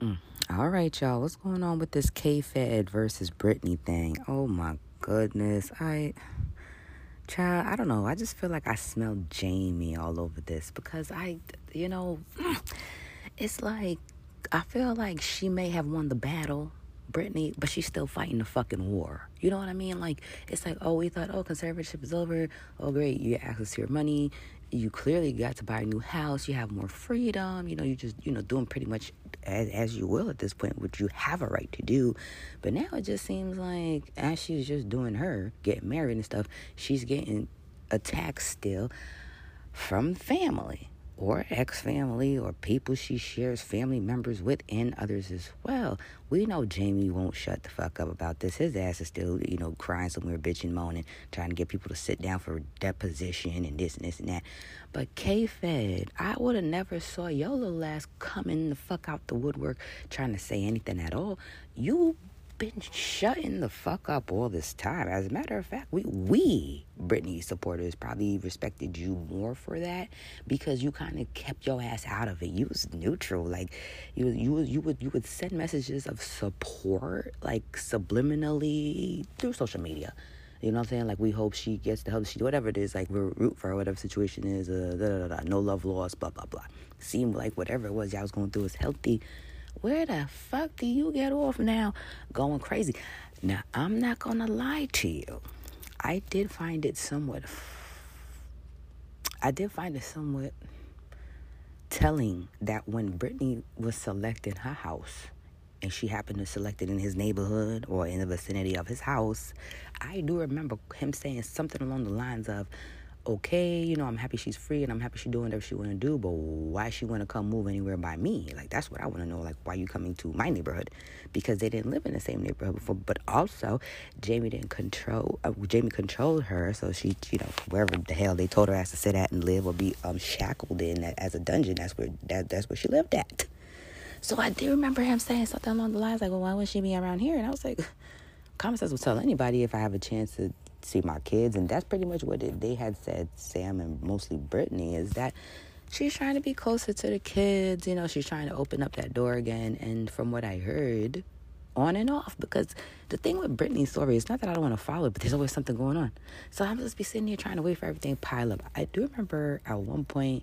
Mm. All right, y'all. What's going on with this K Fed versus Britney thing? Oh my goodness. I, child, I don't know. I just feel like I smell Jamie all over this because I, you know, it's like I feel like she may have won the battle, Britney, but she's still fighting the fucking war. You know what I mean? Like, it's like, oh, we thought, oh, conservatorship is over. Oh, great. You get access to your money you clearly got to buy a new house. You have more freedom. You know, you just, you know, doing pretty much as, as you will at this point, which you have a right to do. But now it just seems like as she's just doing her, getting married and stuff, she's getting attacked still from family or ex family or people she shares family members with and others as well. We know Jamie won't shut the fuck up about this. His ass is still, you know, crying somewhere, bitching, moaning, trying to get people to sit down for deposition and this and this and that. But K Fed, I would have never saw your little ass coming the fuck out the woodwork trying to say anything at all. You been shutting the fuck up all this time. As a matter of fact, we we Britney supporters probably respected you more for that because you kind of kept your ass out of it. You was neutral, like you you you would you would send messages of support like subliminally through social media. You know what I'm saying? Like we hope she gets the help she whatever it is. Like we're root for her, whatever situation is. Uh, da, da, da, no love lost. Blah blah blah. Seemed like whatever it was y'all was going through was healthy where the fuck do you get off now going crazy? Now, I'm not going to lie to you. I did find it somewhat, I did find it somewhat telling that when Britney was selecting her house, and she happened to select it in his neighborhood or in the vicinity of his house, I do remember him saying something along the lines of, okay, you know, I'm happy she's free and I'm happy she's doing whatever she want to do, but why she want to come move anywhere by me? Like, that's what I want to know. Like, why you coming to my neighborhood? Because they didn't live in the same neighborhood before. But also, Jamie didn't control, uh, Jamie controlled her. So she, you know, wherever the hell they told her has to sit at and live or be um, shackled in as a dungeon, that's where, that, that's where she lived at. So I do remember him saying something along the lines like, well, why would she be around here? And I was like, common sense will tell anybody if I have a chance to see my kids. And that's pretty much what it, they had said, Sam and mostly Brittany, is that she's trying to be closer to the kids. You know, she's trying to open up that door again. And from what I heard, on and off because the thing with Britney's story is not that I don't want to follow, it, but there's always something going on. So I'm just be sitting here trying to wait for everything to pile up. I do remember at one point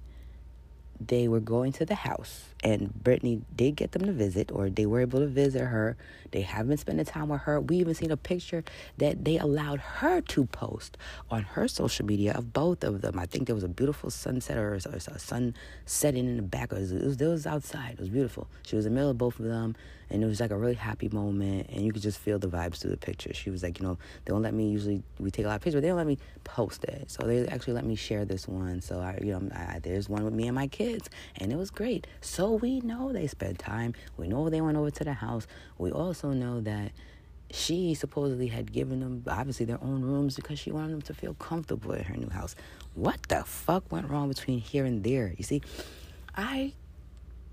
they were going to the house and Brittany did get them to visit or they were able to visit her. They have been spending time with her. We even seen a picture that they allowed her to post on her social media of both of them. I think there was a beautiful sunset or a sun setting in the back. Was, it was, it was outside. It was beautiful. She was in the middle of both of them and it was like a really happy moment and you could just feel the vibes through the picture. She was like, you know, they don't let me usually, we take a lot of pictures, but they don't let me post it. So they actually let me share this one. So I, you know, I, there's one with me and my kids and it was great. So we know they spent time. We know they went over to the house. We also know that she supposedly had given them obviously their own rooms because she wanted them to feel comfortable in her new house. What the fuck went wrong between here and there? You see, I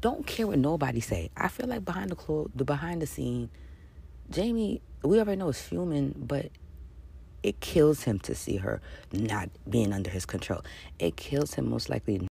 don't care what nobody say. I feel like behind the clo- the behind the scene, Jamie, we already know is fuming, but it kills him to see her not being under his control. It kills him most likely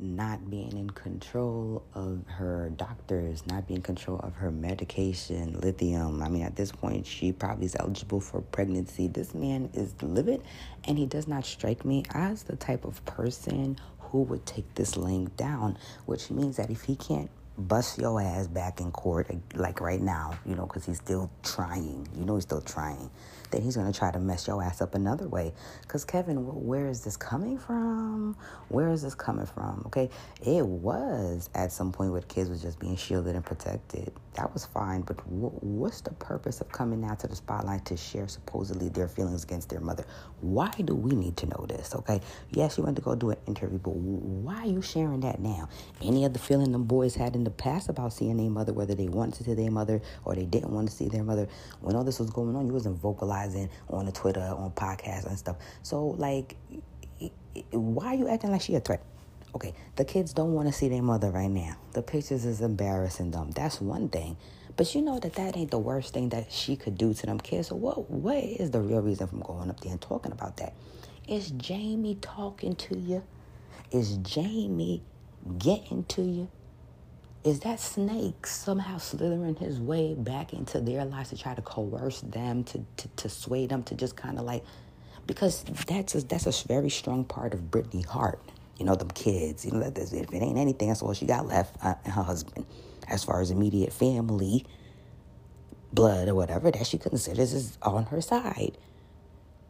not being in control of her doctors, not being in control of her medication, lithium. I mean, at this point, she probably is eligible for pregnancy. This man is livid, and he does not strike me as the type of person who would take this link down, which means that if he can't bust your ass back in court, like right now, you know, because he's still trying, you know, he's still trying then he's going to try to mess your ass up another way. Because, Kevin, where is this coming from? Where is this coming from? Okay, it was at some point where the kids was just being shielded and protected. That was fine, but what's the purpose of coming out to the spotlight to share supposedly their feelings against their mother? Why do we need to know this? Okay, yes, you went to go do an interview, but why are you sharing that now? Any other feeling them boys had in the past about seeing their mother, whether they wanted to see their mother or they didn't want to see their mother, when all this was going on, you wasn't vocalizing on the Twitter, on podcasts and stuff. So like, why are you acting like she a threat? Okay, the kids don't want to see their mother right now. The pictures is embarrassing them. That's one thing. But you know that that ain't the worst thing that she could do to them kids. So what? What is the real reason from going up there and talking about that? Is Jamie talking to you? Is Jamie getting to you? Is that snake somehow slithering his way back into their lives to try to coerce them, to, to, to sway them, to just kind of like, because that's a, that's a very strong part of Brittany Hart. You know, them kids. You know, that if it ain't anything, that's all she got left, uh, and her husband. As far as immediate family, blood or whatever that she considers is on her side.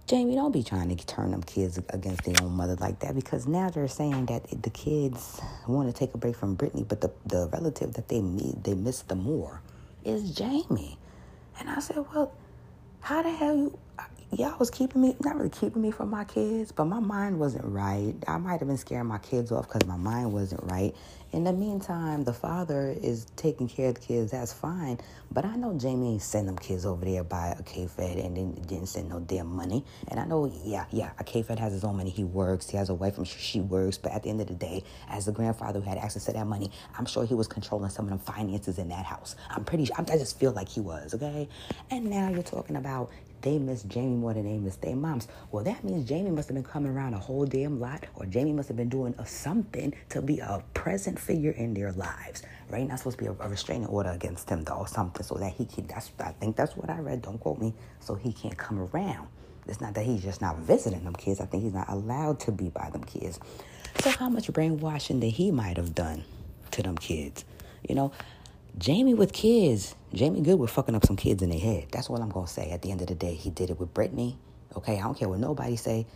Jamie, don't be trying to turn them kids against their own mother like that because now they're saying that the kids want to take a break from Brittany, but the, the relative that they meet, they miss the more is Jamie. And I said, well, how the hell you, y'all was keeping me, not really keeping me from my kids, but my mind wasn't right. I might have been scaring my kids off because my mind wasn't right. In the meantime, the father is taking care of the kids. That's fine. But I know Jamie ain't send them kids over there by a K-Fed and then didn't send no damn money. And I know, yeah, yeah, a K-Fed has his own money. He works. He has a wife. Sure she works. But at the end of the day, as the grandfather who had access to that money, I'm sure he was controlling some of the finances in that house. I'm pretty sure. I just feel like he was, okay? And now you're talking about they miss Jamie more than they miss their moms. Well, that means Jamie must have been coming around a whole damn lot, or Jamie must have been doing a something to be a present figure in their lives. Right? Not supposed to be a, a restraining order against him, though, or something, so that he can. That's I think that's what I read. Don't quote me. So he can't come around. It's not that he's just not visiting them kids. I think he's not allowed to be by them kids. So how much brainwashing that he might have done to them kids? You know, Jamie with kids, Jamie good with fucking up some kids in their head. That's what I'm gonna say. At the end of the day, he did it with Brittany. Okay, I don't care what nobody say.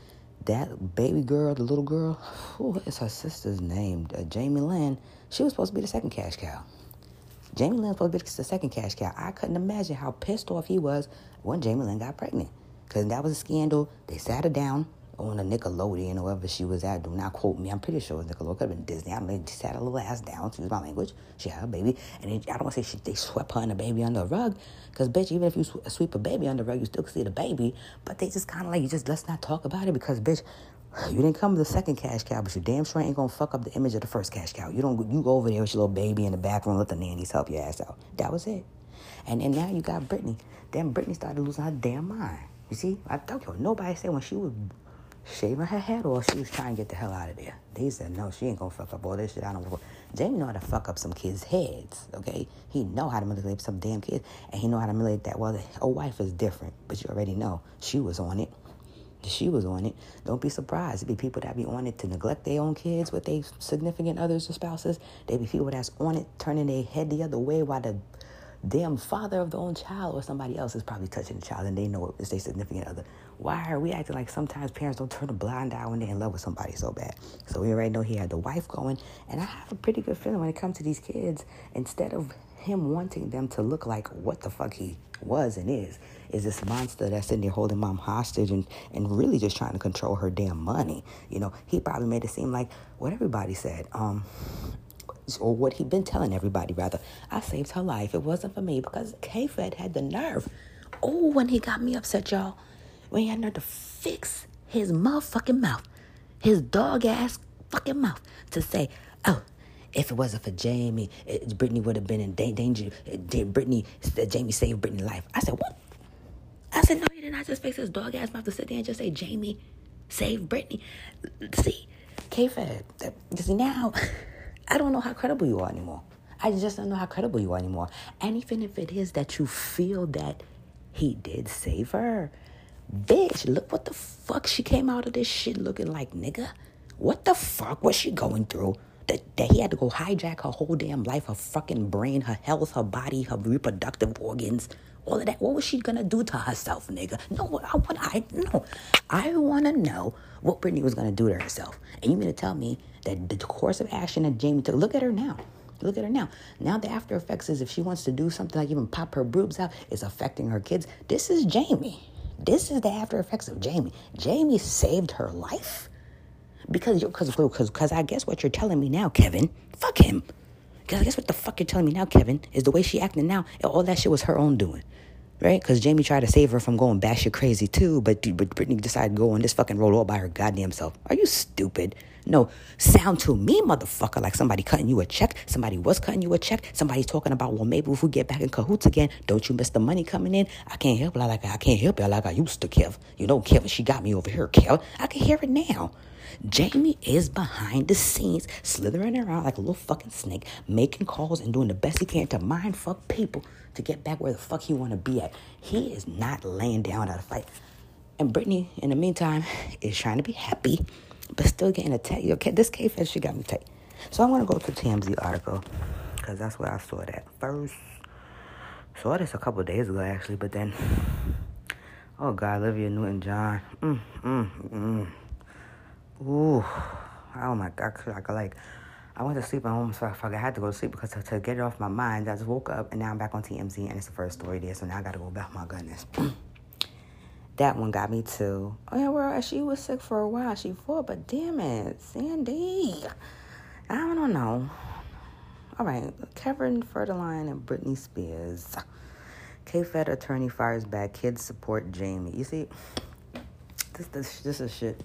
That baby girl, the little girl, who is her sister's name? Uh, Jamie Lynn. She was supposed to be the second cash cow. Jamie Lynn was supposed to be the second cash cow. I couldn't imagine how pissed off he was when Jamie Lynn got pregnant. Because that was a scandal. They sat her down on a Nickelodeon or wherever she was at. Do not quote me. I'm pretty sure it was Nickelodeon. Could have been Disney. I mean, she sat her little ass down. Excuse my language. She had a baby. And they, I don't want to say she, they swept her and the baby under the rug. Because, bitch, even if you sweep a baby under the rug, you still can see the baby. But they just kind of like, you just let's not talk about it because, bitch, you didn't come to the second cash cow, but you damn sure ain't gonna fuck up the image of the first cash cow. You don't. You go over there with your little baby in the back room, let the nannies help your ass out. That was it. And then now you got Brittany. Then Brittany started losing her damn mind. You see, I don't care nobody said when she was shaving her head off, she was trying to get the hell out of there. They said, no, she ain't gonna fuck up all this shit. I don't know. Jamie know how to fuck up some kids' heads, okay? He know how to manipulate some damn kids, and he know how to manipulate that. Well, a wife is different, but you already know. She was on it. She was on it. Don't be surprised. It be people that be on it to neglect their own kids with their significant others or spouses. They be people that's on it, turning their head the other way while the damn father of the own child or somebody else is probably touching the child and they know it's their significant other. Why are we acting like sometimes parents don't turn a blind eye when they're in love with somebody so bad? So we already know he had the wife going, and I have a pretty good feeling when it comes to these kids, instead of him wanting them to look like what the fuck he was and is, is this monster that's sitting there holding mom hostage and, and really just trying to control her damn money. You know, he probably made it seem like what everybody said. Um, or what he'd been telling everybody, rather. I saved her life. It wasn't for me because K-Fed had the nerve. Oh, when he got me upset, y'all. When he had nerve to fix his motherfucking mouth, his dog ass fucking mouth, to say, oh, if it wasn't for Jamie, it, Brittany would have been in danger. It, Brittany, Jamie saved Brittany's life. I said, what? I said, no, he did not I just fix his dog ass mouth to sit there and just say, Jamie saved Brittany. See, K-Fed, see now... I don't know how credible you are anymore. I just don't know how credible you are anymore. And even if it is that you feel that he did save her, bitch, look what the fuck she came out of this shit looking like, nigga. What the fuck was she going through? That, that he had to go hijack her whole damn life, her fucking brain, her health, her body, her reproductive organs, all of that. What was she gonna do to herself, nigga? No, I want I no. I wanna know what Brittany was gonna do to herself. And you mean to tell me that the course of action that Jamie took, look at her now. Look at her now. Now the after effects is if she wants to do something like even pop her boobs out, it's affecting her kids. This is Jamie. This is the after effects of Jamie. Jamie saved her life. Because because because because I guess what you're telling me now, Kevin, fuck him. Guess what the fuck you're telling me now, Kevin, is the way she acting now, all that shit was her own doing right? Because Jamie tried to save her from going batshit crazy too, but, but Brittany decided to go on this fucking roll all by her goddamn self. Are you stupid? No, sound to me, motherfucker, like somebody cutting you a check. Somebody was cutting you a check. Somebody's talking about, well, maybe if we get back in cahoots again, don't you miss the money coming in? I can't help it like I can't help it like I used to, Kev. You know, Kev, she got me over here, Kev. I can hear it now. Jamie is behind the scenes, slithering around like a little fucking snake, making calls and doing the best he can to mind fuck people to get back where the fuck he want to be at. He is not laying down at a fight. And Brittany, in the meantime, is trying to be happy, but still getting attacked. Okay, this K-Fed shit got me tight. So I want to go to TMZ article because that's where I saw that first. Saw this a couple days ago actually, but then, oh God, Olivia Newton-John. Mm, mm, mm. Ooh, oh my God, I could like. I went to sleep and almost felt like I had to go to sleep because to, to, get it off my mind, I just woke up and now I'm back on TMZ and it's the first story there, so now I gotta go back. My goodness. that one got me too. Oh yeah, well, she was sick for a while. She fought, but damn it, Sandy. I don't know. All right, Kevin Federline and Britney Spears. K-Fed attorney fires back. Kids support Jamie. You see, this this this is shit.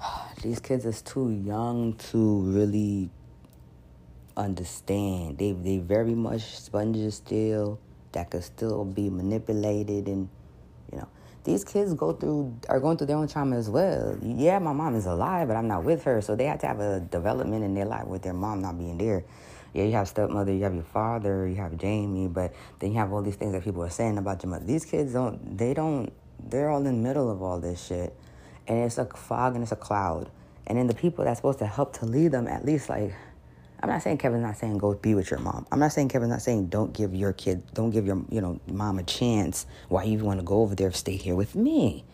These kids is too young to really understand. They they very much sponges still that could still be manipulated and you know these kids go through are going through their own trauma as well. Yeah, my mom is alive, but I'm not with her, so they have to have a development in their life with their mom not being there. Yeah, you have stepmother, you have your father, you have Jamie, but then you have all these things that people are saying about your mother. These kids don't, they don't, they're all in the middle of all this shit, and it's a fog and it's a cloud, and then the people that's supposed to help to lead them, at least like I'm not saying Kevin's not saying go be with your mom. I'm not saying Kevin's not saying don't give your kid, don't give your, you know, mom a chance. Why you want to go over there, stay here with me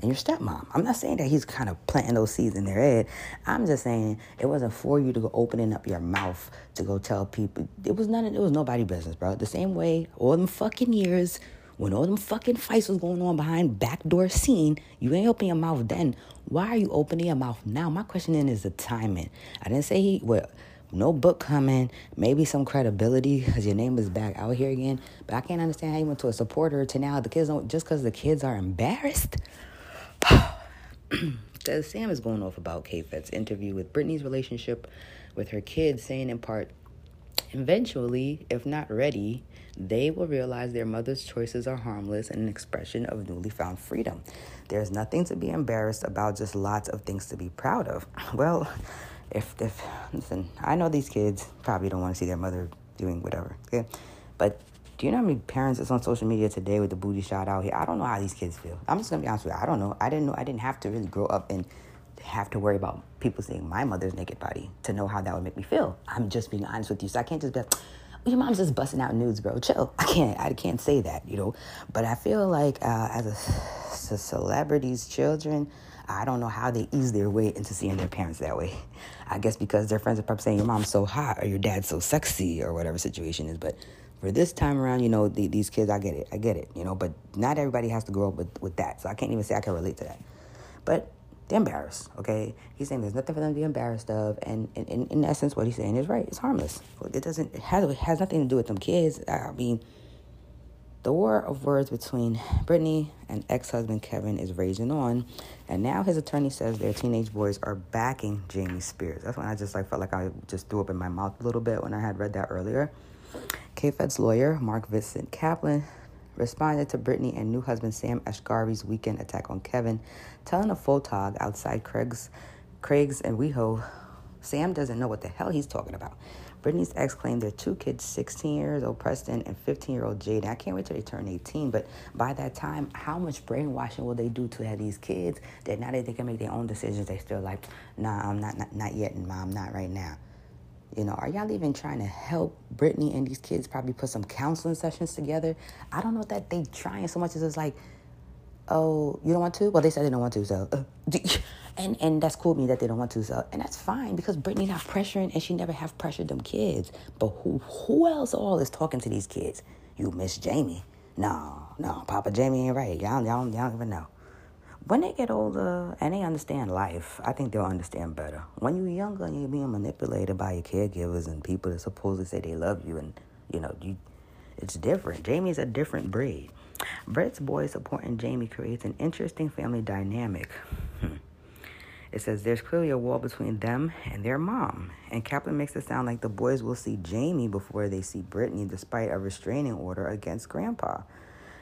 and your stepmom. I'm not saying that he's kind of planting those seeds in their head. I'm just saying it wasn't for you to go opening up your mouth to go tell people. It was none. It was nobody business, bro. The same way all them fucking years when all them fucking fights was going on behind backdoor scene, you ain't open your mouth then. Why are you opening your mouth now? My question then is the timing. I didn't say he well no book coming, maybe some credibility because your name is back out here again. But I can't understand how you went to a supporter to now the kids don't just because the kids are embarrassed. Sam is going off about K Fed's interview with Britney's relationship with her kids, saying in part, Eventually, if not ready, they will realize their mother's choices are harmless and an expression of newly found freedom. There's nothing to be embarrassed about, just lots of things to be proud of. Well, if if listen, I know these kids probably don't want to see their mother doing whatever. Okay, but do you know how many parents is on social media today with the booty shot out here? I don't know how these kids feel. I'm just gonna be honest with you. I don't know. I didn't know. I didn't have to really grow up and have to worry about people seeing my mother's naked body to know how that would make me feel. I'm just being honest with you. So I can't just be like, your mom's just busting out nudes, bro. Chill. I can't. I can't say that, you know. But I feel like uh, as a, a celebrity's children I don't know how they ease their way into seeing their parents that way. I guess because their friends are probably saying your mom's so hot or your dad's so sexy or whatever situation is. But for this time around, you know, the, these kids, I get it. I get it, you know, but not everybody has to grow up with, with that. So I can't even say I can relate to that. But they're embarrassed, okay? He's saying there's nothing for them to be embarrassed of. And in, in essence, what he's saying is right. It's harmless. It doesn't, it has, it has nothing to do with them kids. I mean, the war of words between Britney and ex husband Kevin is raging on, and now his attorney says their teenage boys are backing Jamie Spears. That's when I just like felt like I just threw up in my mouth a little bit when I had read that earlier. K-Fed's lawyer, Mark Vincent Kaplan, responded to Britney and new husband Sam Asghari's weekend attack on Kevin, telling a photog outside Craig's, Craig's and WeHo, Sam doesn't know what the hell he's talking about. Britney's ex claimed their two kids, 16 years old Preston and 15 year old Jade. I can't wait till they turn 18, but by that time, how much brainwashing will they do to have these kids that now that they can make their own decisions, they still like, nah, I'm not, not, not yet, and mom, not right now. You know, are y'all even trying to help Brittany and these kids probably put some counseling sessions together? I don't know that they trying so much as it's like, oh, you don't want to? Well, they said they don't want to, so. Uh, and and that's cool with me that they don't want to, so and that's fine because Britney not pressuring and she never have pressured them kids. But who who else all is talking to these kids? You Miss Jamie? No, no, Papa Jamie ain't right. Y'all y'all, y'all don't even know. When they get older and they understand life, I think they'll understand better. When you're younger and you're being manipulated by your caregivers and people that supposedly say they love you and you know you, it's different. Jamie's a different breed. Brit's boy supporting Jamie creates an interesting family dynamic. Hmm. It says there's clearly a wall between them and their mom. And Kaplan makes it sound like the boys will see Jamie before they see Brittany, despite a restraining order against Grandpa.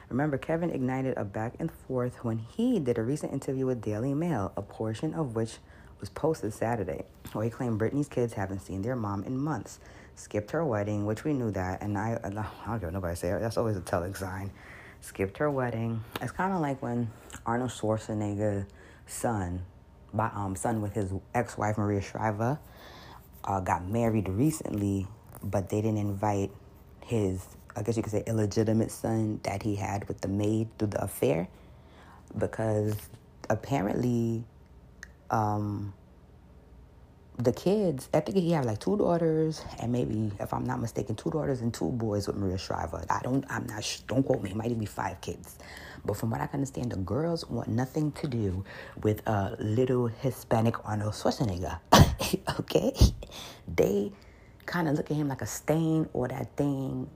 Remember, Kevin ignited a back and forth when he did a recent interview with Daily Mail, a portion of which was posted Saturday, where he claimed Britney's kids haven't seen their mom in months, skipped her wedding, which we knew that, and I, I don't care nobody say, that's always a telling sign. Skipped her wedding. It's kind of like when Arnold Schwarzenegger's son, by, um, son with his ex-wife Maria Shriver, uh, got married recently, but they didn't invite his, I guess you could say, illegitimate son that he had with the maid through the affair, because apparently um, the kids, I think he had like two daughters and maybe, if I'm not mistaken, two daughters and two boys with Maria Shriver. I don't, I'm not, don't quote me, it might even be five kids. But from what I can understand, the girls want nothing to do with a little Hispanic Arnold Schwarzenegger. okay? They kind of look at him like a stain or that thing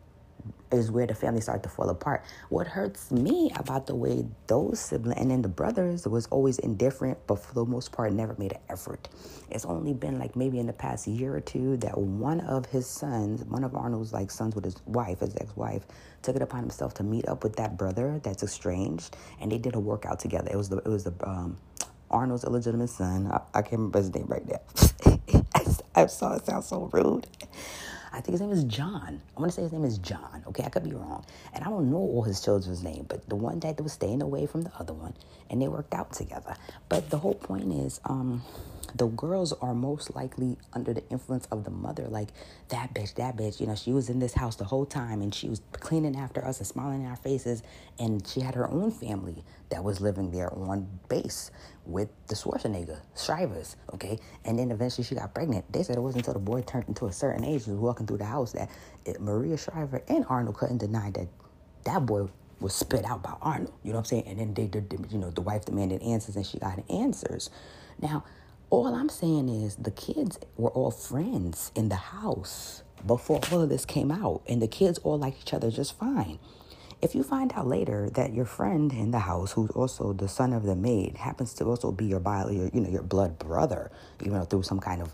is where the family started to fall apart. What hurts me about the way those siblings and then the brothers was always indifferent, but for the most part never made an effort. It's only been like maybe in the past year or two that one of his sons, one of Arnold's like sons with his wife, his ex-wife, took it upon himself to meet up with that brother that's estranged, and they did a workout together. It was the it was the um, Arnold's illegitimate son. I, I can't remember his name right now. I, saw it sound so rude. I think his name is John. I want to say his name is John. Okay, I could be wrong. And I don't know all his children's name, but the one that was staying away from the other one, and they worked out together. But the whole point is, um, the girls are most likely under the influence of the mother. Like that bitch, that bitch. You know, she was in this house the whole time, and she was cleaning after us and smiling in our faces, and she had her own family that was living there on base with the Schwarzenegger Shrivers, okay? And then eventually she got pregnant. They said it wasn't until the boy turned into a certain age, was walking through the house, that it, Maria Shriver and Arnold couldn't deny that that boy was spit out by Arnold. You know what I'm saying? And then they did, you know, the wife demanded answers and she got answers. Now, all I'm saying is the kids were all friends in the house before all of this came out, and the kids all like each other just fine. If you find out later that your friend in the house, who's also the son of the maid, happens to also be your bio, your, you know, your blood brother, you know, through some kind of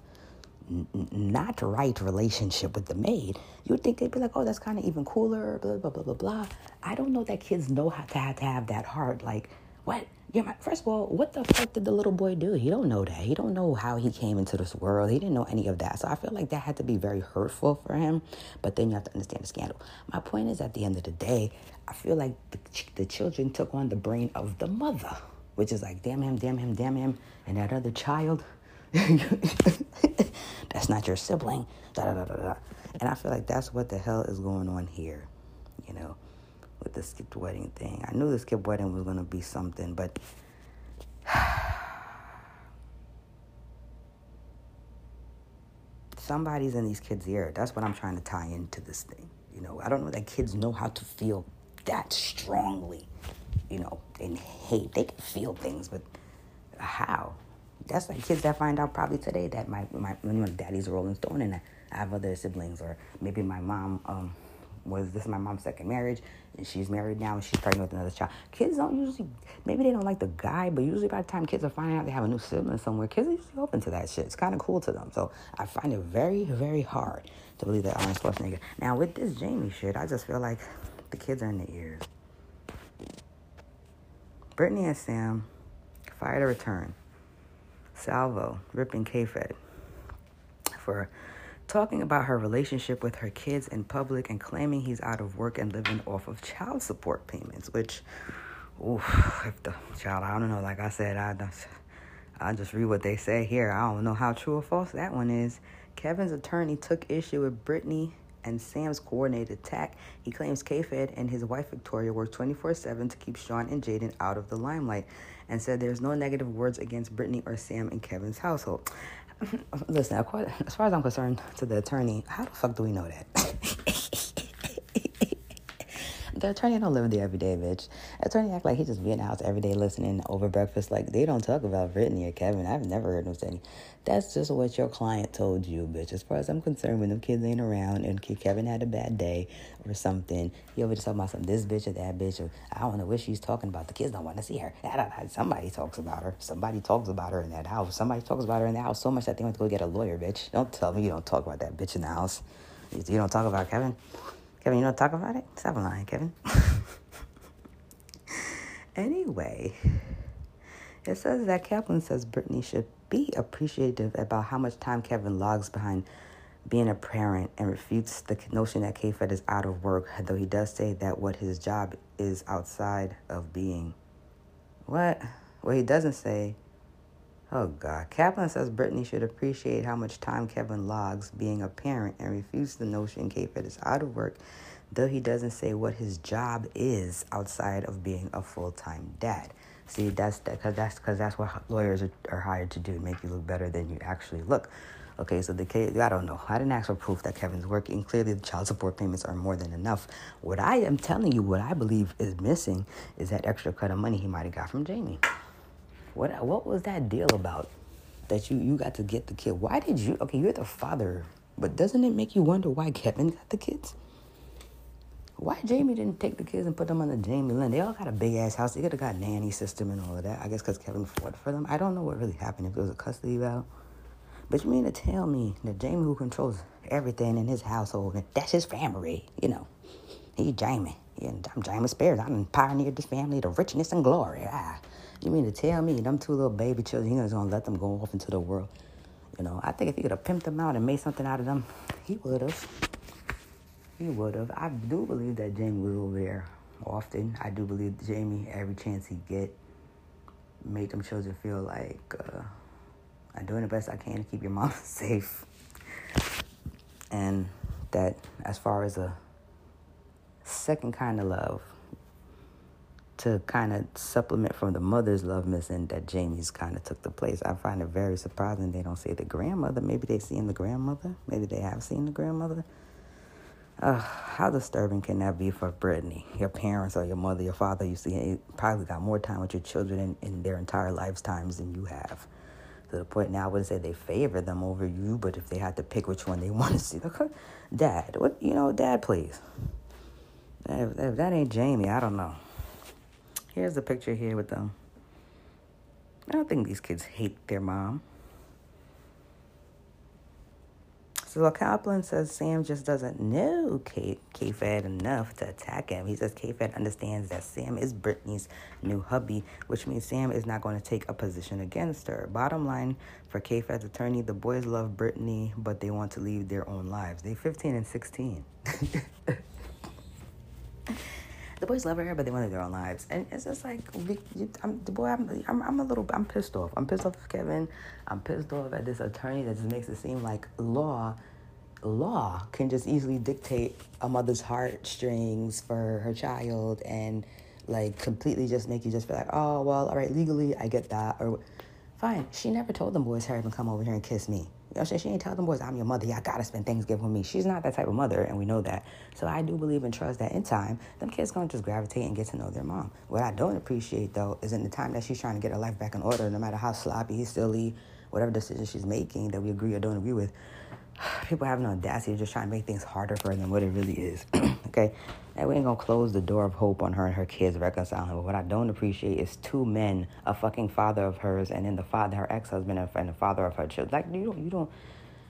n- not right relationship with the maid, you'd think they'd be like, oh, that's kind of even cooler, blah, blah, blah, blah, blah. I don't know that kids know how to have, to have that heart. Like, what? Yeah, my, first of all, what the fuck did the little boy do? He don't know that. He don't know how he came into this world. He didn't know any of that. So I feel like that had to be very hurtful for him. But then you have to understand the scandal. My point is, at the end of the day, I feel like the, the children took on the brain of the mother, which is like, damn him, damn him, damn him, and that other child. that's not your sibling. Da, da, da, da, da. And I feel like that's what the hell is going on here, you know with the skipped wedding thing. I knew the skipped wedding was going to be something, but somebody's in these kids' ear. That's what I'm trying to tie into this thing. You know, I don't know that kids know how to feel that strongly, you know, and hate. They can feel things, but how? That's like kids that find out probably today that my my, my daddy's a Rolling Stone and I have other siblings, or maybe my mom um, was this is my mom's second marriage and she's married now and she's pregnant with another child. Kids don't usually, maybe they don't like the guy, but usually by the time kids are finding out they have a new sibling somewhere, kids are usually open to that shit. It's kind of cool to them. So I find it very, very hard to believe that Arnold Schwarzenegger. Now with this Jamie shit, I just feel like the kids are in the ears. brittany and Sam fired a return. Salvo ripping K-Fed for talking about her relationship with her kids in public and claiming he's out of work and living off of child support payments, which, oof, if the child, I don't know, like I said, I, I just read what they say here. I don't know how true or false that one is. Kevin's attorney took issue with Brittany and Sam's coordinated attack. He claims K-Fed and his wife Victoria worked 24-7 to keep Sean and Jayden out of the limelight and said there's no negative words against Brittany or Sam in Kevin's household. Listen, as far as I'm concerned, to the attorney, how the fuck do we know that? the attorney don't live there every day, bitch. Attorney act like he just be in the house every day listening over breakfast. Like they don't talk about Brittany or Kevin. I've never heard them say. That's just what your client told you, bitch. As far as I'm concerned, when them kids ain't around and Kevin had a bad day or something, he over just talking about some this bitch or that bitch or I don't know what she's talking about. The kids don't want to see her. Somebody talks about her. Somebody talks about her in that house. Somebody talks about her in the house so much that they want to go get a lawyer, bitch. Don't tell me you don't talk about that bitch in the house. You don't talk about Kevin. Kevin, you don't talk about it? Stop lying, Kevin. Anyway, it says that Kaplan says Brittany should be appreciative about how much time Kevin logs behind being a parent and refutes the notion that K-Fed is out of work, though he does say that what his job is outside of being. What? What he doesn't say. Oh God. Kaplan says Brittany should appreciate how much time Kevin logs being a parent and refutes the notion K-Fed is out of work, though he doesn't say what his job is outside of being a full-time dad. See, that's that because that's because that's what lawyers are, are hired to do, make you look better than you actually look. Okay, so the case, I don't know. I didn't ask for proof that Kevin's working. Clearly, the child support payments are more than enough. What I am telling you, what I believe is missing, is that extra cut of money he might have got from Jamie. What what was that deal about? That you you got to get the kid? Why did you? Okay, you're the father, but doesn't it make you wonder why Kevin got the kids? Why Jamie didn't take the kids and put them the Jamie Lynn? They all got a big ass house. They could have got nanny system and all of that. I guess because Kevin fought for them. I don't know what really happened. If it was a custody battle. But you mean to tell me that Jamie, who controls everything in his household, that's his family, you know? he Jamie. Yeah, I'm Jamie Spears. I pioneered this family to richness and glory. Ah, you mean to tell me them two little baby children, he's to let them go off into the world? You know, I think if he could have pimped them out and made something out of them, he would have. He would have. I do believe that Jamie was over there often. I do believe Jamie, every chance he get, made them children feel like... Uh, I'm doing the best I can to keep your mom safe. And that, as far as a second kind of love, to kind of supplement from the mother's love missing that Jamie's kind of took the place. I find it very surprising they don't say the grandmother. Maybe they've seen the grandmother. Maybe they have seen the grandmother. Uh, how disturbing can that be for Brittany? Your parents or your mother, your father, you see, probably got more time with your children in, in their entire lifetimes than you have to the point now I wouldn't say they favor them over you, but if they had to pick which one they want to see, look, Dad, what you know, Dad, please. If, if that ain't Jamie, I don't know. Here's the picture here with them. I don't think these kids hate their mom. So Kaplan says Sam just doesn't know K- K-Fed enough to attack him. He says K-Fed understands that Sam is Brittany's new hubby, which means Sam is not going to take a position against her. Bottom line, for K-Fed's attorney, the boys love Brittany, but they want to lead their own lives. They're 15 and 16. the boys love her, but they want their own lives, and it's just like, I'm, the boy, I'm, I'm, I'm, a little, I'm pissed off. I'm pissed off at Kevin. I'm pissed off at this attorney that just makes it seem like law law can just easily dictate a mother's heartstrings for her child and like completely just make you just be like, oh well, all right, legally I get that. Or fine, she never told them boys hurry up come over here and kiss me. You know, she, she ain't tell them boys I'm your mother. Y'all gotta spend Thanksgiving with me. She's not that type of mother, and we know that. So I do believe and trust that in time, them kids gonna just gravitate and get to know their mom. What I don't appreciate though is in the time that she's trying to get her life back in order, no matter how sloppy, silly, whatever decision she's making that we agree or don't agree with people have no audacity to just try and make things harder for her than what it really is. okay? And we ain't gonna close the door of hope on her and her kids reconciling. But what I don't appreciate is two men, a fucking father of hers, and then the father, her ex husband, and the father of her children. Like, you don't, you don't,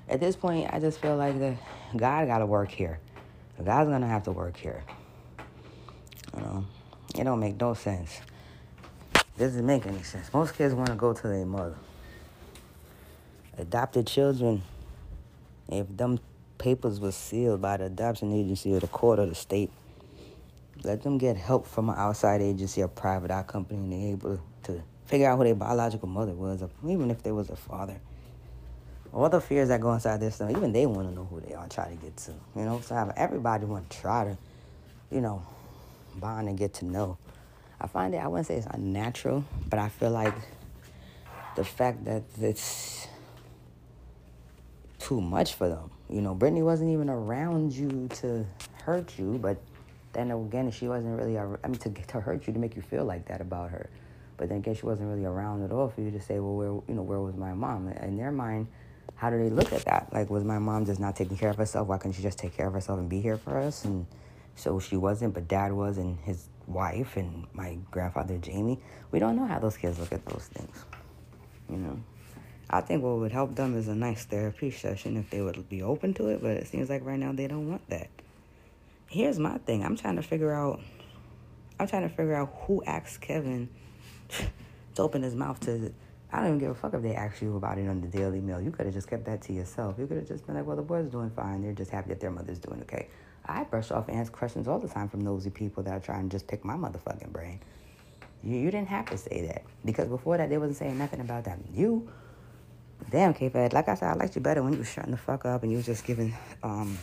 at this point, I just feel like the God gotta work here. God's gonna have to work here. You know? It don't make no sense. Doesn't make any sense. Most kids wanna go to their mother. Adopted children if them papers were sealed by the adoption agency or the court or the state, let them get help from an outside agency or private eye company and they able to figure out who their biological mother was, or even if there was a father. All the fears that go inside this stuff, even they want to know who they are, try to get to. You know, so everybody want to try to, you know, bond and get to know. I find it, I wouldn't say it's unnatural, but I feel like the fact that it's too much for them. You know, Brittany wasn't even around you to hurt you, but then again, she wasn't really, I mean, to, to hurt you, to make you feel like that about her. But then again, she wasn't really around at all for you to say, well, where, you know, where was my mom? In their mind, how do they look at that? Like, was my mom just not taking care of herself? Why couldn't she just take care of herself and be here for us? And so she wasn't, but dad was, and his wife, and my grandfather, Jamie. We don't know how those kids look at those things, you know? I think what would help them is a nice therapy session if they would be open to it, but it seems like right now they don't want that. Here's my thing I'm trying to figure out I'm trying to figure out who asked Kevin to open his mouth to. I don't even give a fuck if they ask you about it on the Daily Mail. You could have just kept that to yourself. You could have just been like, well, the boy's doing fine. They're just happy that their mother's doing okay. I brush off and ask questions all the time from nosy people that are trying to just pick my motherfucking brain. You, you didn't have to say that because before that they wasn't saying nothing about that. You, damn K-Fed, like I said, I liked you better when you was shutting the fuck up and you was just giving um,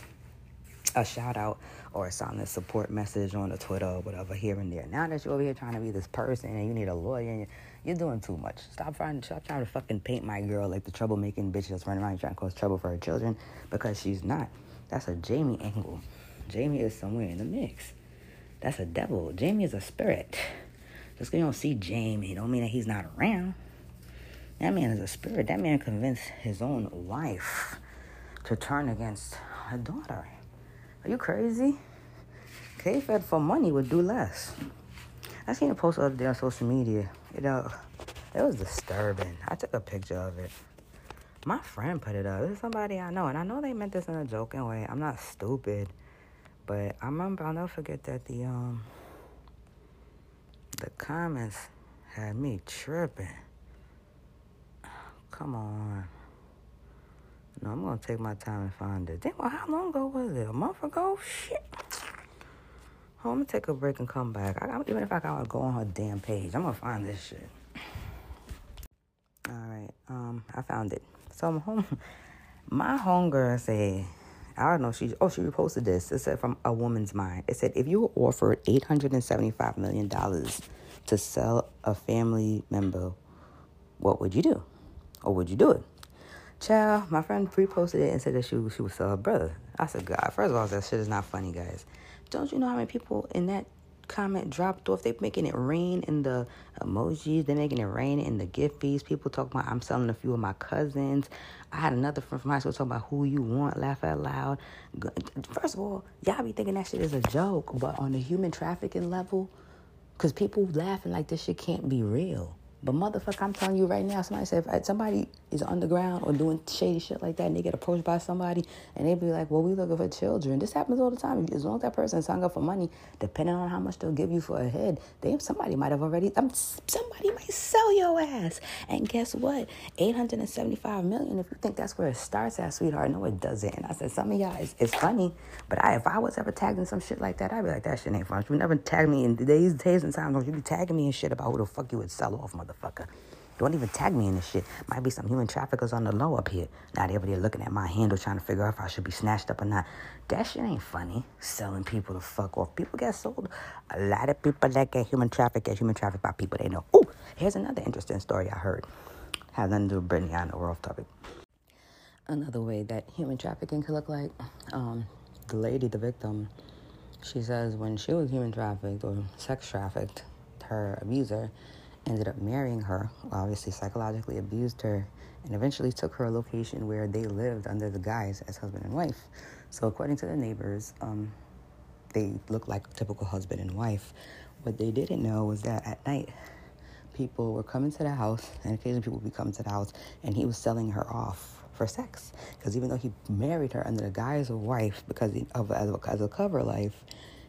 a shout out or a silent support message on the Twitter or whatever here and there. Now that you're over here trying to be this person and you need a lawyer and you're doing too much. Stop trying, stop trying to fucking paint my girl like the troublemaking bitch that's running around trying to cause trouble for her children because she's not. That's a Jamie angle. Jamie is somewhere in the mix. That's a devil. Jamie is a spirit. Just because you don't see Jamie, don't mean that he's not around. That man is a spirit. That man convinced his own wife to turn against her daughter. Are you crazy? K-Fed for money would do less. I seen a post the other day on social media. You know, it was disturbing. I took a picture of it. My friend put it up. This is somebody I know, and I know they meant this in a joking way. I'm not stupid. But I remember I'll never forget that the um the comments had me tripping. Come on. No, I'm gonna take my time and find it. Damn, well, how long ago was it? A month ago? Shit. Oh, I'm gonna take a break and come back. I, even if I gotta go on her damn page, I'm gonna find this shit. All right, um, I found it. So I'm home. My homegirl said I don't know. She oh she reposted this. It said from a woman's mind. It said if you were offered eight hundred and seventy five million dollars to sell a family member, what would you do, Oh, or would you do it? Child, my friend reposted it and said that she she would sell her brother. I said, God, first of all, that shit is not funny, guys. Don't you know how many people in that comment dropped off. They're making it rain in the emojis. They're making it rain in the gift fees. People talk about I'm selling a few of my cousins. I had another friend from high school talking about who you want, laugh out loud. First of all, y'all be thinking that shit is a joke, but on the human trafficking level, because people laughing like this shit can't be real. But motherfucker, I'm telling you right now, somebody said if somebody is underground or doing shady shit like that and they get approached by somebody and they be like, well, we looking for children. This happens all the time. As long as that person signed up for money, depending on how much they'll give you for a head, they somebody might have already, um, somebody might sell your ass. And guess what? 875 million, if you think that's where it starts at, sweetheart, no, it doesn't. And I said, some of y'all, it's, it's funny, but I, if I was ever tagged in some shit like that, I'd be like, that shit ain't fun. You never tag me in today's days and times, you be tagging me in shit about who the fuck you would sell off, motherfucker motherfucker. Don't even tag me in this shit. Might be some human traffickers on the low up here. Not everybody looking at my handle trying to figure out if I should be snatched up or not. That shit ain't funny. Selling people to fuck off. People get sold. A lot of people that get human trafficked get human trafficked by people they know. Oh, here's another interesting story I heard. Has nothing to do with Brittany. I know we're off topic. Another way that human trafficking could look like. Um, the lady, the victim, she says when she was human trafficked or sex trafficked, her abuser ended up marrying her, obviously psychologically abused her, and eventually took her a location where they lived under the guise as husband and wife. So, according to the neighbors, um, they looked like a typical husband and wife. What they didn't know was that at night, people were coming to the house, and occasionally people would be coming to the house, and he was selling her off for sex. Because even though he married her under the guise of wife, because of as a, as a cover life,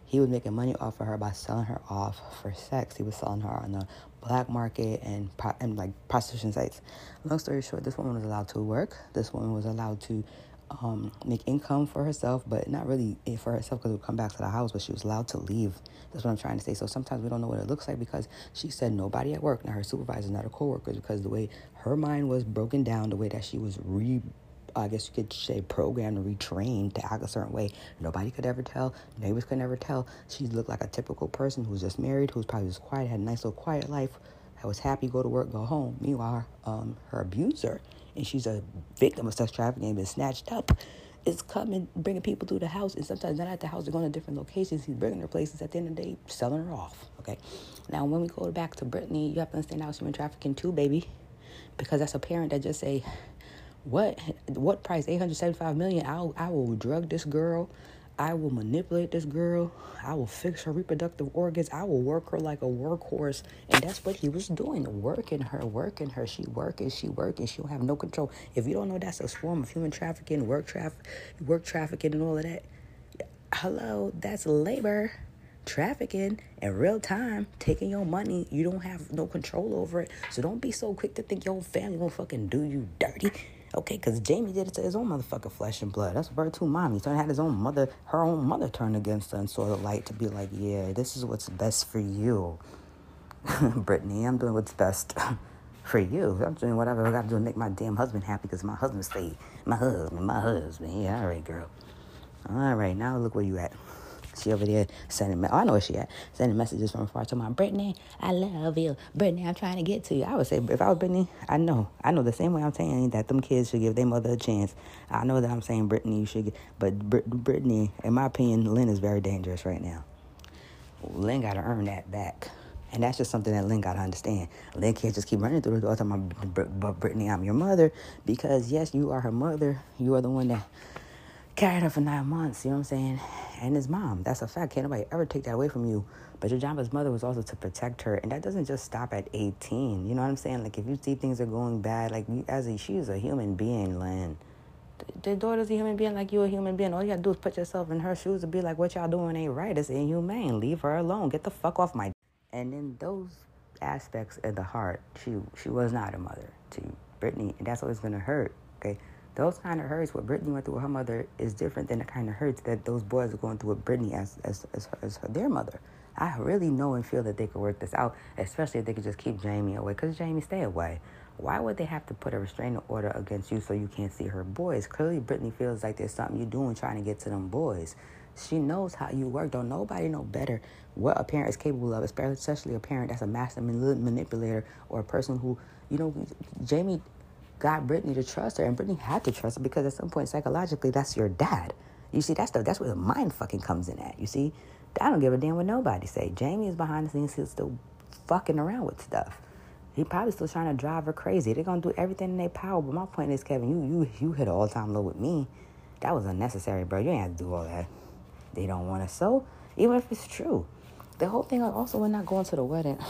he was making money off of her by selling her off for sex. He was selling her on the black market and and like prostitution sites. Long story short, this woman was allowed to work. This woman was allowed to um, make income for herself, but not really for herself because it would come back to the house. But she was allowed to leave. That's what I'm trying to say. So sometimes we don't know what it looks like because she said nobody at work, not her supervisors, not her coworkers, because the way her mind was broken down, the way that she was re I guess you could say programmed and retrained to act a certain way. Nobody could ever tell. Neighbors could never tell. She looked like a typical person who's just married, who's probably just quiet, had a nice little quiet life, I was happy, go to work, go home. Meanwhile, um, her abuser, and she's a victim of sex trafficking, been snatched up, is coming, bringing people through the house, and sometimes not at the house, they're going to different locations. He's bringing her places. At the end of the day, selling her off. Okay. Now, when we go back to Brittany, you have to understand how human trafficking too, baby, because that's a parent that just say, what what price? 875 million. I I will drug this girl. I will manipulate this girl. I will fix her reproductive organs. I will work her like a workhorse. And that's what he was doing working her working her. She working she working. She don't have no control. If you don't know that's a form of human trafficking work traffic work trafficking and all of that. Hello that's labor trafficking in real time, taking your money. You don't have no control over it. So don't be so quick to think your family won't fucking do you dirty. Okay, because Jamie did it to his own motherfucking flesh and blood. That's 2 mommy. So he had his own mother, her own mother turn against her and saw the light to be like, yeah, this is what's best for you. Brittany, I'm doing what's best for you. I'm doing whatever I got to do to make my damn husband happy because my husband stayed. My husband, my husband. Yeah, all right, girl. All right, now look where you at. She over there sending, me- oh, I know where she at, sending messages from afar to my Britney, I love you. Britney, I'm trying to get to you. I would say, if I was Britney, I know. I know the same way I'm saying that them kids should give their mother a chance. I know that I'm saying Britney, you should get, but Brit- Britney, in my opinion, Lynne is very dangerous right now. Lynne got to earn that back. And that's just something that Lynne got to understand. Lynne can't just keep running through the door talking about, Britney, I'm your mother. Because, yes, you are her mother. You are the one that carried her for nine months, you know what I'm saying? And his mom. That's a fact. Can't nobody ever take that away from you. But your job as mother was also to protect her. And that doesn't just stop at 18. You know what I'm saying? Like, if you see things are going bad, like, as a, she's a human being, Lynne. The daughter's a human being like you a human being. All you gotta do is put yourself in her shoes and be like, what y'all doing ain't right. It's inhumane. Leave her alone. Get the fuck off my. And in those aspects of the heart, she she was not a mother to Britney, and that's always gonna hurt. Okay, those kind of hurts, what Britney went through with her mother, is different than the kind of hurts that those boys are going through with Britney as as as, her, as her, their mother. I really know and feel that they could work this out, especially if they could just keep Jamie away. Cause Jamie, stay away. Why would they have to put a restraining order against you so you can't see her boys? Clearly, Britney feels like there's something you're doing trying to get to them boys. She knows how you work. Don't nobody know better what a parent is capable of, especially a parent that's a master manipulator or a person who, you know, Jamie got Britney to trust her, and Britney had to trust her because at some point psychologically, that's your dad. You see, that's the, that's where the mind fucking comes in at. You see, I don't give a damn what nobody say. Jamie is behind the scenes, he's still fucking around with stuff. He probably still trying to drive her crazy. They're gonna do everything in their power. But my point is, Kevin, you you you hit all time low with me. That was unnecessary, bro. You ain't have to do all that. They don't want to. So even if it's true, the whole thing also we're not going to the wedding.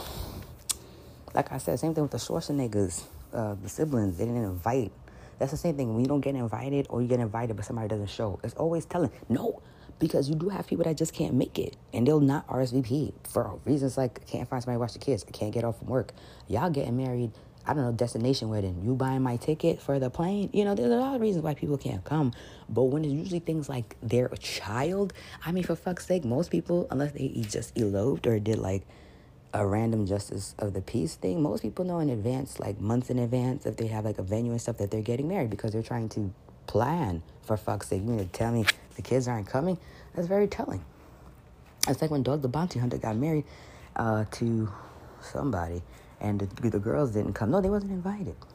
Like I said, same thing with the Schwarzeneggers, uh, the siblings. They didn't invite. That's the same thing. When you don't get invited or you get invited but somebody doesn't show, it's always telling no, because you do have people that just can't make it and they'll not RSVP for reasons like can't find somebody to watch the kids, I can't get off from work. Y'all getting married. I don't know, destination wedding. You buying my ticket for the plane. You know, there's a lot of reasons why people can't come. But when it's usually things like they're a child, I mean, for fuck's sake, most people, unless they just eloped or did like a random justice of the peace thing, most people know in advance, like months in advance, if they have like a venue and stuff that they're getting married because they're trying to plan for fuck's sake. You mean to tell me the kids aren't coming? That's very telling. It's like when Dog the Bounty Hunter got married uh, to somebody and the, the girls didn't come. No, they wasn't invited.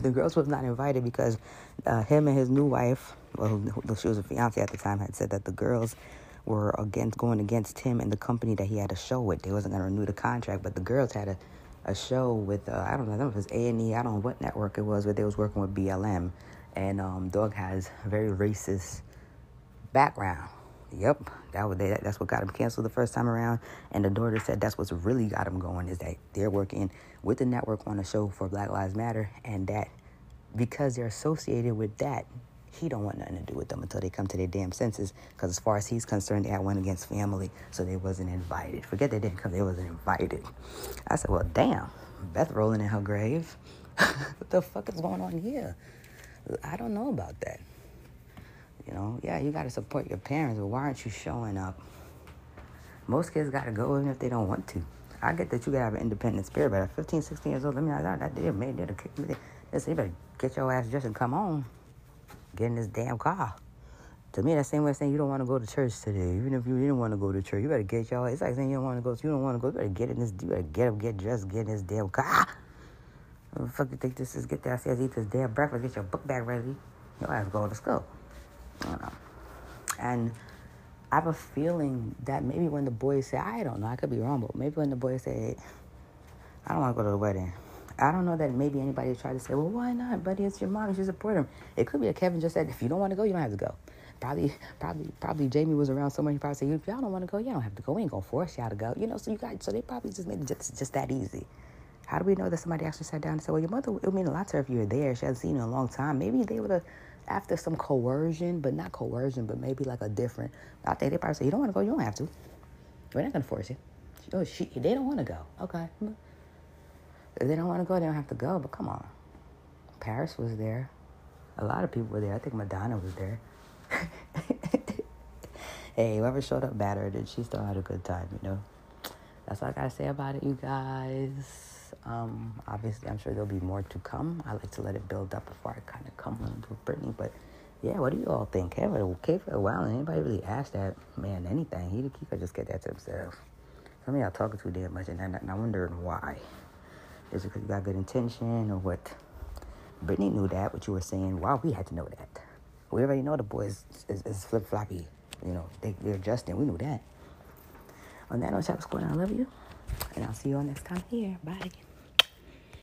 The girls was not invited because uh, him and his new wife, well, she was a fiance at the time, had said that the girls were against going against him and the company that he had a show with. They wasn't to renew the contract, but the girls had a, a show with uh, I don't know, I don't know if it was A and E, I don't know what network it was, but they was working with BLM, and um, has a very racist background. Yep, that was that, that's what got him canceled the first time around. And the daughter said that's what's really got him going is that they're working with the network on a show for Black Lives Matter, and that because they're associated with that, he don't want nothing to do with them until they come to their damn senses. Because as far as he's concerned, they had one against family, so they wasn't invited. Forget they didn't come; they wasn't invited. I said, well, damn, Beth rolling in her grave. what the fuck is going on here? I don't know about that. You know, yeah, you got to support your parents, but why aren't you showing up? Most kids got to go even if they don't want to. I get that you got to have an independent spirit, but at 15, 16 years old, let me know that they're made, the, they better get your ass dressed and come on. Get in this damn car. To me, that's the same way saying you don't want to go to church today. Even if you didn't want to go to church, you better get your. It's like saying you don't want to go. You don't want to go. You better get in this. You better get up, get dressed, get in this damn car. What the fuck you think this is? Get downstairs, eat this damn breakfast, get your book bag ready. Your ass go to school. And I have a feeling that maybe when the boys say, I don't know, I could be wrong, but maybe when the boys say, I don't want to go to the wedding. I don't know that maybe anybody tried to say, well, why not, buddy? It's your mom. You should support him. It could be that Kevin just said, if you don't want to go, you don't have to go. Probably, probably, probably Jamie was around someone. He probably said, if y'all don't want to go, you don't have to go. We ain't gonna force y'all to go. You know, so you guys, so they probably just made it just, just that easy. How do we know that somebody actually sat down and said, well, your mother, it would mean a lot to her if you were there. She hasn't seen you in a long time. Maybe they would have after some coercion, but not coercion, but maybe like a different. I think they probably say, you don't want to go, you don't have to. We're not gonna force you. Oh, she, they don't want to go. Okay. If they don't want to go, they don't have to go. But come on. Paris was there. A lot of people were there. I think Madonna was there. hey, whoever showed up better, then she still had a good time, you know? That's all I gotta say about it, you guys. Um, obviously, I'm sure there'll be more to come. I like to let it build up before I kind of come on with Britney. But yeah, what do you all think? Kevin, Kevin, wow, anybody really asked that man anything? He, he could just get that to himself. Some of y'all talking too damn much, and I'm wondering why. Is it because you got good intention or what? Britney knew that, what you were saying. Wow, we had to know that. We already know the boys is, is flip floppy. You know, they, they're adjusting. We knew that. On that note, Chapter Squad, I love you. And I'll see you all next time here. Bye.